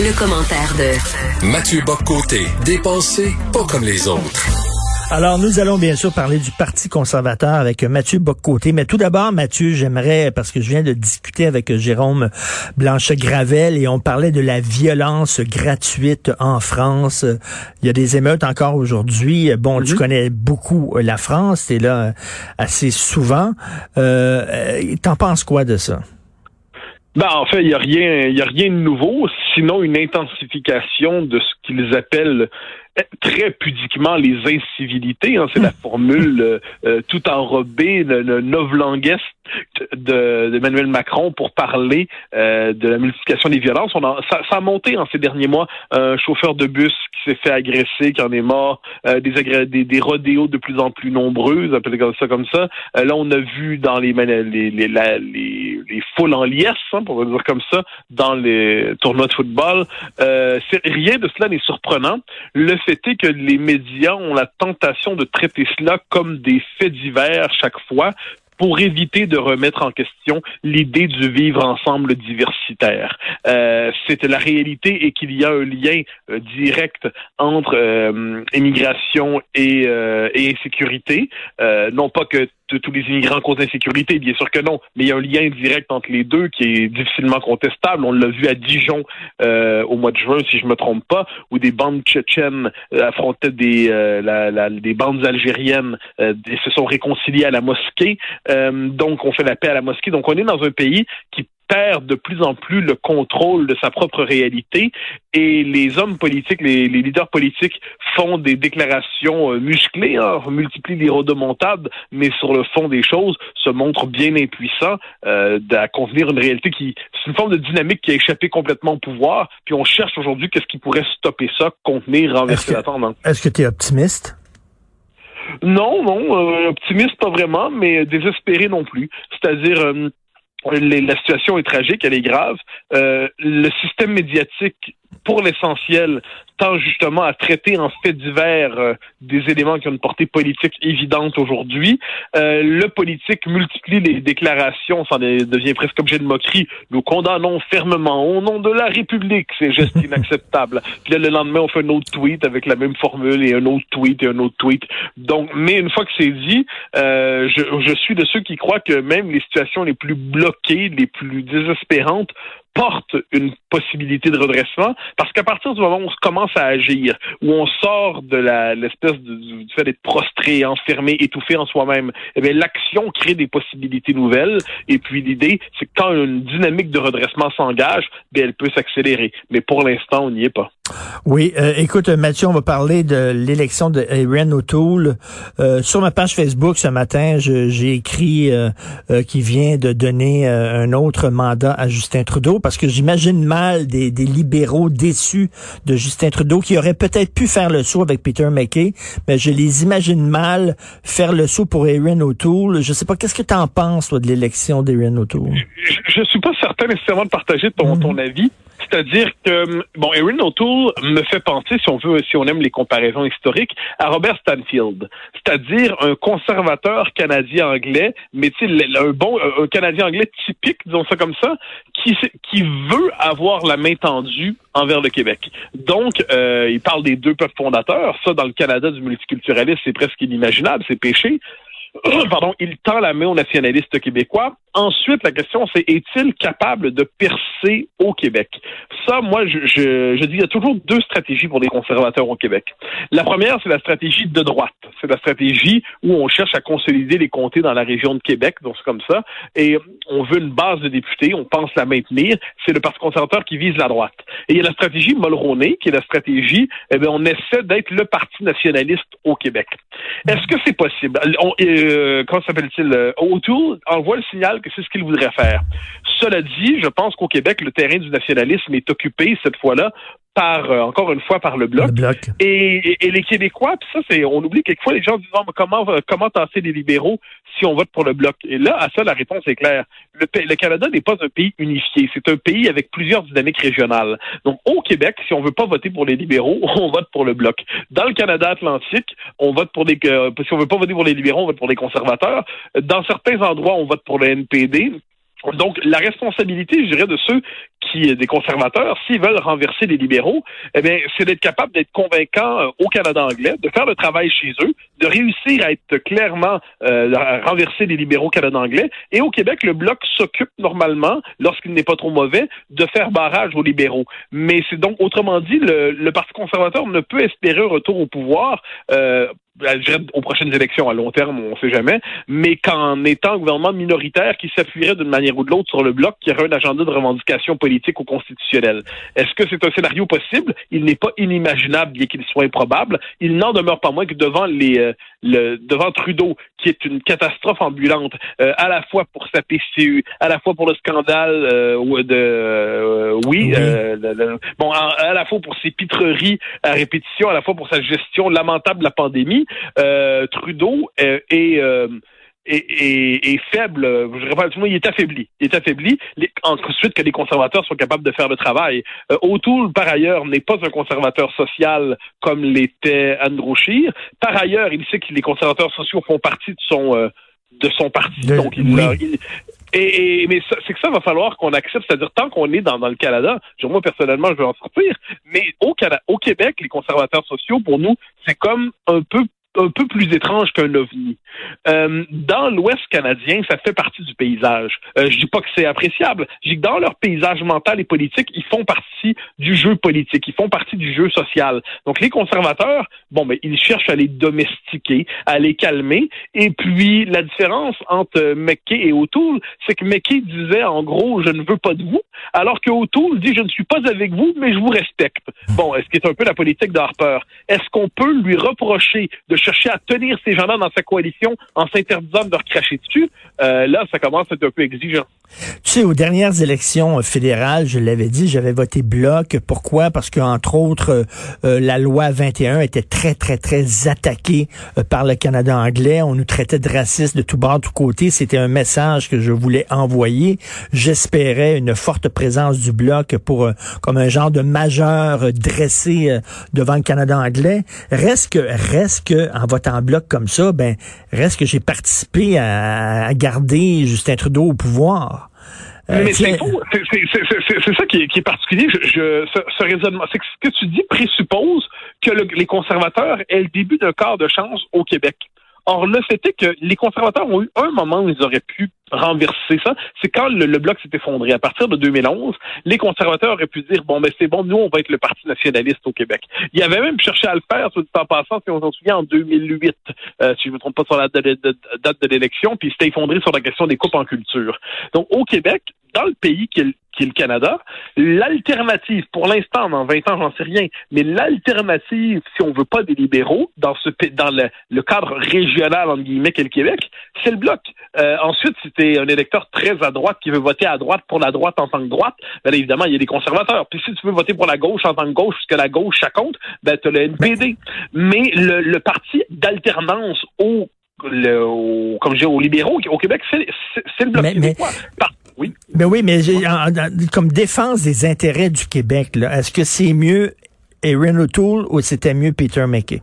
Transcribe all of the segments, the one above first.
Le commentaire de Mathieu Boccoté, dépensé pas comme les autres. Alors, nous allons bien sûr parler du Parti conservateur avec Mathieu Boccoté. Mais tout d'abord, Mathieu, j'aimerais, parce que je viens de discuter avec Jérôme Blanchet-Gravel et on parlait de la violence gratuite en France. Il y a des émeutes encore aujourd'hui. Bon, tu mhm. connais beaucoup la France, t'es là assez souvent. Euh, T'en penses quoi de ça? Ben, en fait, il n'y a rien, il a rien de nouveau, sinon une intensification de ce qu'ils appellent très pudiquement les incivilités. Hein, c'est la formule euh, euh, tout enrobée, le, le novlanguesque d'Emmanuel Macron pour parler euh, de la multiplication des violences. On a, ça, a monté en ces derniers mois. Un chauffeur de bus qui s'est fait agresser, qui en est mort, des, des, des rodéos de plus en plus nombreux, appelez ça comme ça. là, on a vu dans les les, les, les, les foules en liesse, hein, pour dire comme ça, dans les tournois de football. rien de cela n'est surprenant. Le fait que les médias ont la tentation de traiter cela comme des faits divers chaque fois pour éviter de remettre en question l'idée du vivre ensemble diversitaire. Euh, c'est la réalité et qu'il y a un lien euh, direct entre euh, immigration et, euh, et insécurité. non pas que tous les immigrants causent insécurité, bien sûr que non, mais il y a un lien direct entre les deux qui est difficilement contestable. On l'a vu à Dijon au mois de juin, si je me trompe pas, où des bandes tchétchènes affrontaient des, la, des bandes algériennes et se sont réconciliées à la mosquée. Euh, donc, on fait la paix à la mosquée. Donc, on est dans un pays qui perd de plus en plus le contrôle de sa propre réalité et les hommes politiques, les, leaders politiques font des déclarations euh, musclées, hein, multiplient les rodomontables, mais sur le fond des choses se montrent bien impuissants euh, à contenir une réalité qui c'est une forme de dynamique qui a échappé complètement au pouvoir. Puis on cherche aujourd'hui qu'est-ce qui pourrait stopper ça, contenir, renverser la tendance. Est-ce que tu es optimiste? Non, non, euh, optimiste pas vraiment, mais désespéré non plus. C'est-à-dire, la situation est tragique, elle est grave. Euh, le système médiatique, pour l'essentiel, tend justement à traiter en fait divers euh, des éléments qui ont une portée politique évidente aujourd'hui. Euh, le politique multiplie les déclarations, ça devient presque objet de moquerie. Nous condamnons fermement au nom de la République ces gestes inacceptables. Puis là, le lendemain, on fait un autre tweet avec la même formule et un autre tweet et un autre tweet. Donc, mais une fois que c'est dit, euh, je, je suis de ceux qui croient que même les situations les plus bloquées, les plus désespérantes, porte une possibilité de redressement, parce qu'à partir du moment où on commence à agir, où on sort de l'espèce du fait d'être prostré, enfermé, étouffé en soi-même, eh l'action crée des possibilités nouvelles. Et puis l'idée, c'est que quand une dynamique de redressement s'engage, elle peut s'accélérer. Mais pour l'instant, on n'y est pas. Oui, euh, écoute Mathieu, on va parler de l'élection de Erin O'Toole. Euh, sur ma page Facebook ce matin, j'ai écrit euh, qu'il vient de donner un autre mandat à Justin Trudeau parce que j'imagine mal des, des, libéraux déçus de Justin Trudeau qui auraient peut-être pu faire le saut avec Peter McKay, mais je les imagine mal faire le saut pour Erin O'Toole. Je sais pas, qu'est-ce que tu en penses toi, de l'élection d'Erin O'Toole? Je, ne suis pas certain nécessairement de partager ton, ton mm. avis. C'est-à-dire que, bon, Erin O'Toole me fait penser, si on veut, si on aime les comparaisons historiques, à Robert Stanfield. C'est-à-dire un conservateur canadien-anglais, mais tu sais, un bon, un Canadien-anglais typique, disons ça comme ça, qui, qui veut avoir la main tendue envers le Québec. Donc, euh, il parle des deux peuples fondateurs. Ça, dans le Canada du multiculturalisme, c'est presque inimaginable, c'est péché. pardon, il tend la main aux nationalistes québécois. Ensuite, la question, c'est est-il capable de percer au Québec? Ça, moi, je, je, je dis, il y a toujours deux stratégies pour les conservateurs au Québec. La première, c'est la stratégie de droite. C'est la stratégie où on cherche à consolider les comtés dans la région de Québec, donc c'est comme ça, et on veut une base de députés, on pense la maintenir. C'est le Parti conservateur qui vise la droite. Et il y a la stratégie Mulroney, qui est la stratégie, eh bien, on essaie d'être le Parti nationaliste au Québec. Est-ce que c'est possible? Euh, comment s'appelle-t-il? Euh, O'Toole envoie le signal que c'est ce qu'il voudrait faire. Cela dit, je pense qu'au Québec, le terrain du nationalisme est occupé cette fois-là par euh, encore une fois par le bloc. Et, les Québécois, puis ça c'est on oublie quelquefois les gens disent comment comment tasser les libéraux si on vote pour le bloc? Et là à ça la réponse est claire. Le, le Canada n'est pas un pays unifié, c'est un pays avec plusieurs dynamiques régionales. Donc au Québec, si on veut pas voter pour les libéraux, on vote pour le bloc. Dans le Canada Atlantique, on vote pour des euh, si on veut pas voter pour les libéraux, on vote pour les conservateurs. Dans certains endroits, on vote pour le NPD. Donc, la responsabilité, je dirais, de ceux qui des conservateurs, s'ils veulent renverser les libéraux, eh bien, c'est d'être capable d'être convaincant au Canada anglais, de faire le travail chez eux, de réussir à être clairement à renverser les libéraux Canada anglais. Et au Québec, le bloc s'occupe normalement, lorsqu'il n'est pas trop mauvais, de faire barrage aux libéraux. Mais c'est donc, autrement dit, le, le Parti conservateur ne peut espérer un retour au pouvoir euh, aux prochaines élections à long terme, on ne sait jamais, mais qu'en étant un gouvernement minoritaire qui s'appuierait d'une manière ou de l'autre sur le bloc, qui aurait un agenda de revendication politique ou constitutionnelle. Est-ce que c'est un scénario possible? Il n'est pas inimaginable, bien qu'il soit improbable. Il n'en demeure pas moins que devant les euh, le, devant Trudeau, qui est une catastrophe ambulante, euh, à la fois pour sa PCU, à la fois pour le scandale euh, de oui, bon, à, la fois pour ses pitreries à répétition, à la fois pour sa gestion lamentable de la pandémie. Euh, Trudeau est, euh, est, faible. Je rappelle, il est affaibli. Il est affaibli. ensuite, que les conservateurs soient capables de faire le travail. Euh, O'Toole, par ailleurs, n'est pas un conservateur social comme l'était Andrew Scheer. Par ailleurs, il sait que les conservateurs sociaux font partie de son euh, de son parti. Donc, il, et, mais c'est que ça va falloir qu'on accepte, c'est-à-dire tant qu'on est dans, dans le Canada, moi personnellement je veux en sortir, mais au, Canada, au Québec, les conservateurs sociaux, pour nous, c'est comme un peu un peu plus étrange qu'un ovni. Euh, dans l'Ouest canadien, ça fait partie du paysage. Euh, je dis pas que c'est appréciable. Je dis que dans leur paysage mental et politique, ils font partie du jeu politique, ils font partie du jeu social. Donc les conservateurs, bon, mais ben, ils cherchent à les domestiquer, à les calmer. Et puis la différence entre McKay et O'Toole, c'est que McKay disait en gros, je ne veux pas de vous, alors que O'Toole dit, je ne suis pas avec vous, mais je vous respecte. Bon, est-ce qui est un peu la politique d'Harper? Est-ce qu'on peut lui reprocher de chercher à tenir ces gens-là dans sa coalition en s'interdisant de leur cracher dessus, euh, là, ça commence à être un peu exigeant. Tu sais, aux dernières élections fédérales, je l'avais dit, j'avais voté bloc. Pourquoi? Parce qu'entre autres, euh, euh, la loi 21 était très, très, très attaquée par le Canada anglais. On nous traitait de racistes de tout bord, de tout côté. C'était un message que je voulais envoyer. J'espérais une forte présence du bloc pour comme un genre de majeur dressé devant le Canada anglais. Reste que, reste que, en votant bloc comme ça, ben, reste que j'ai participé à, garder Justin Trudeau au pouvoir. Euh, mais c'est C'est ça qui est, particulier. Je, ce, raisonnement, c'est que ce que tu dis présuppose que les conservateurs aient le début d'un quart de chance au Québec. Or, le fait est que les conservateurs ont eu un moment où ils auraient pu renverser ça, c'est quand le, bloc s'est effondré. À partir de 2011, les conservateurs auraient pu dire, bon, ben c'est bon, nous, on va être le Parti nationaliste au Québec. Il avait même cherché à le faire, tout en passant, si on s'en souvient, en 2008, euh, si je ne me trompe pas sur la date de, l'élection, puis il s'était effondré sur la question des coupes en culture. Donc, au Québec, dans le pays qui est, le Canada, l'alternative, pour l'instant, dans 20 ans, j'en sais rien, mais l'alternative, si on veut pas des libéraux, dans ce dans le, cadre régional, entre guillemets, qu'est le Québec, c'est le Bloc. Euh, ensuite, si tu un électeur très à droite qui veut voter à droite pour la droite en tant que droite, ben évidemment, il y a des conservateurs. Puis si tu veux voter pour la gauche en tant que gauche, puisque la gauche, ça compte, ben tu as le NPD. Mais le, le parti d'alternance au le, comme je dis, aux libéraux au Québec, c'est le bloc québécois. Oui. Ben oui, mais comme défense des intérêts du Québec, est-ce que c'est mieux Erin O'Toole ou c'était mieux Peter McKay?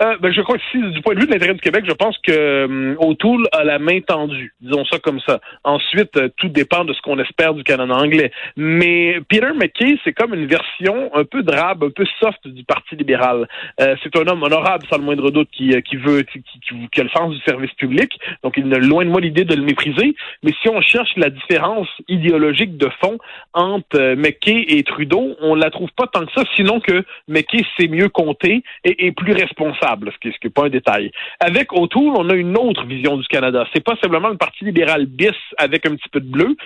Euh, ben, je crois que si, du point de vue de l'intérêt du Québec, je pense que euh, O'Toole a la main tendue, disons ça comme ça. Ensuite, euh, tout dépend de ce qu'on espère du Canada anglais. Mais Peter McKay, c'est comme une version un peu drabe, un peu soft du Parti libéral. Euh, c'est un homme honorable, sans le moindre doute, qui, qui veut, qui, qui, qui, a le sens du service public. Donc, il n'a loin de moi l'idée de le mépriser. Mais si on cherche la différence idéologique de fond entre McKay et Trudeau, on la trouve pas tant que ça, sinon que McKay sait mieux compter et est plus responsable ce qui n'est pas un détail. Avec O'Toole, on a une autre vision du Canada. C'est pas simplement le Parti libéral bis avec un petit peu de bleu,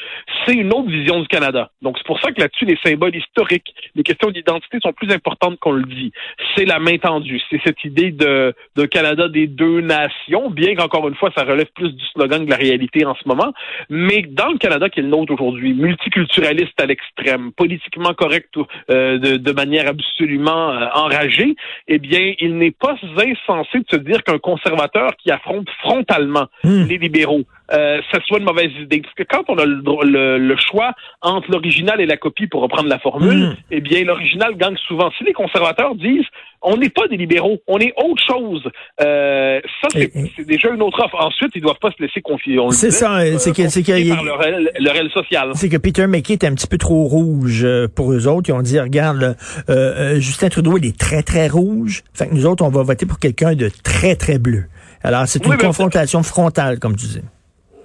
c'est une autre vision du Canada. Donc c'est pour ça que là-dessus, les symboles historiques, les questions d'identité sont plus importantes qu'on le dit. C'est la main tendue. C'est cette idée de, Canada des deux nations, bien qu'encore une fois, ça relève plus du slogan que de la réalité en ce moment. Mais dans le Canada qui est le nôtre aujourd'hui, multiculturaliste à l'extrême, politiquement correct euh, de, de, manière absolument euh, enragée, eh bien, il n'est pas insensé de se dire qu'un conservateur qui affronte frontalement hmm. les libéraux euh, ça soit une mauvaise idée. Parce que quand on a le, choix entre l'original et la copie pour reprendre la formule, mm. eh bien, l'original gagne souvent. Si les conservateurs disent on n'est pas des libéraux, on est autre chose. Euh, ça, c'est déjà une autre offre. Ensuite, ils doivent pas se laisser confier. C'est ça, euh, c'est que c'est que par le réel, social. C'est que Peter McKay est un petit peu trop rouge euh, pour eux autres. Ils ont dit, regarde, euh, Justin Trudeau, il est très très rouge. Fait que nous autres, on va voter pour quelqu'un de très très bleu. Alors, c'est une confrontation frontale, comme tu dis.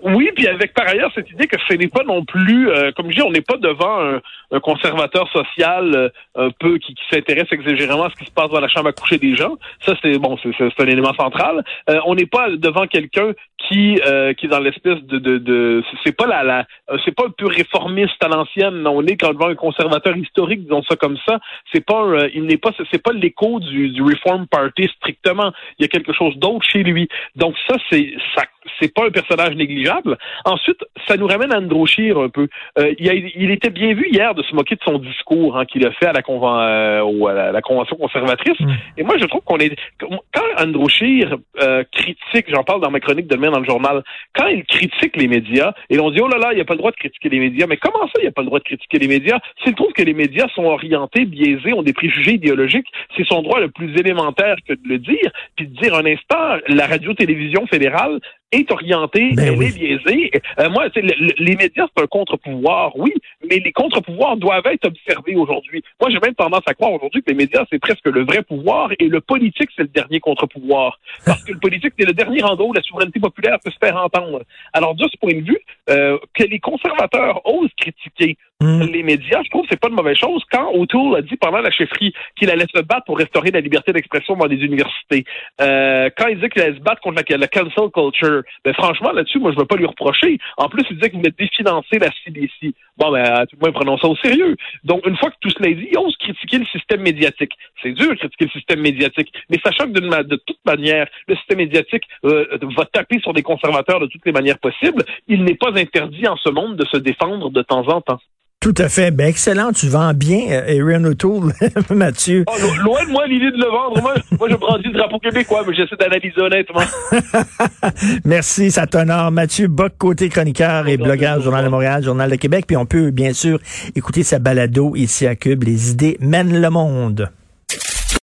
Oui, puis avec par ailleurs cette idée que ce n'est pas non plus, euh, comme je dis, on n'est pas devant un, conservateur social euh, un peu qui, s'intéresse exagérément à ce qui se passe dans la chambre à coucher des gens. Ça, c'est bon, c'est un élément central. Euh, on n'est pas devant quelqu'un qui qui est dans l'espèce de, de, de c'est pas la, la c'est pas un peu réformiste à l'ancienne. On est quand devant un conservateur historique, disons ça comme ça. C'est pas il n'est pas c'est pas l'écho du, du Reform Party strictement. Il y a quelque chose d'autre chez lui. Donc ça, c'est ça c'est pas un personnage négligeable. Ensuite, ça nous ramène à Andrew Scheer un peu. Euh, il, était bien vu hier de se moquer de son discours hein, qu'il a fait à la, euh, la, convention conservatrice. Mm. Et moi, je trouve qu'on est quand Andrew Scheer euh, critique, j'en parle dans ma chronique demain dans le journal, quand il critique les médias et on dit oh là là, il n'y a pas le droit de critiquer les médias. Mais comment ça, il n'y a pas le droit de critiquer les médias? S'il trouve que les médias sont orientés, biaisés, ont des préjugés idéologiques, c'est son droit le plus élémentaire que de le dire, puis de dire un instant, la radio-télévision fédérale est orientée, ben elle est biaisée. Euh, moi, les médias, c'est un contre-pouvoir, oui, mais les contre-pouvoirs doivent être observés aujourd'hui. Moi, j'ai même tendance à croire aujourd'hui que les médias, c'est presque le vrai pouvoir et le politique, c'est le dernier contre-pouvoir. Parce que le politique, c'est le dernier endroit où la souveraineté populaire peut se faire entendre. Alors, de ce point de vue, euh, que les conservateurs osent critiquer hmm. les médias, je trouve que c'est pas une mauvaise chose. Quand O'Toole a dit pendant la chefferie qu'il allait se battre pour restaurer la liberté d'expression dans les universités, euh, quand il dit qu'il allait se battre contre la, cancel culture, ben franchement, là-dessus, moi, je veux pas lui reprocher. En plus, il disait qu'il voulait définancer la CBC. Bon, ben, tout le moins, prenons ça au sérieux. Donc, une fois que tout cela est dit, il ose critiquer le système médiatique. C'est dur de critiquer le système médiatique, mais sachant que de, de toute manière, le système médiatique euh, va taper sur des conservateurs de toutes les manières possibles, il n'est pas interdit en ce monde de se défendre de temps en temps. Tout à fait. Ben, excellent. Tu vends bien, euh, Aaron O'Toole, Mathieu. Oh, loin de moi l'idée de le vendre. Moi, moi je prends du drapeau québécois, mais j'essaie d'analyser honnêtement. Merci, ça t'honore. Mathieu Bock, côté chroniqueur et blogueur, Journal de Montréal, Journal de Québec. Puis on peut, bien sûr, écouter sa balado ici à Cube. Les idées mènent le monde.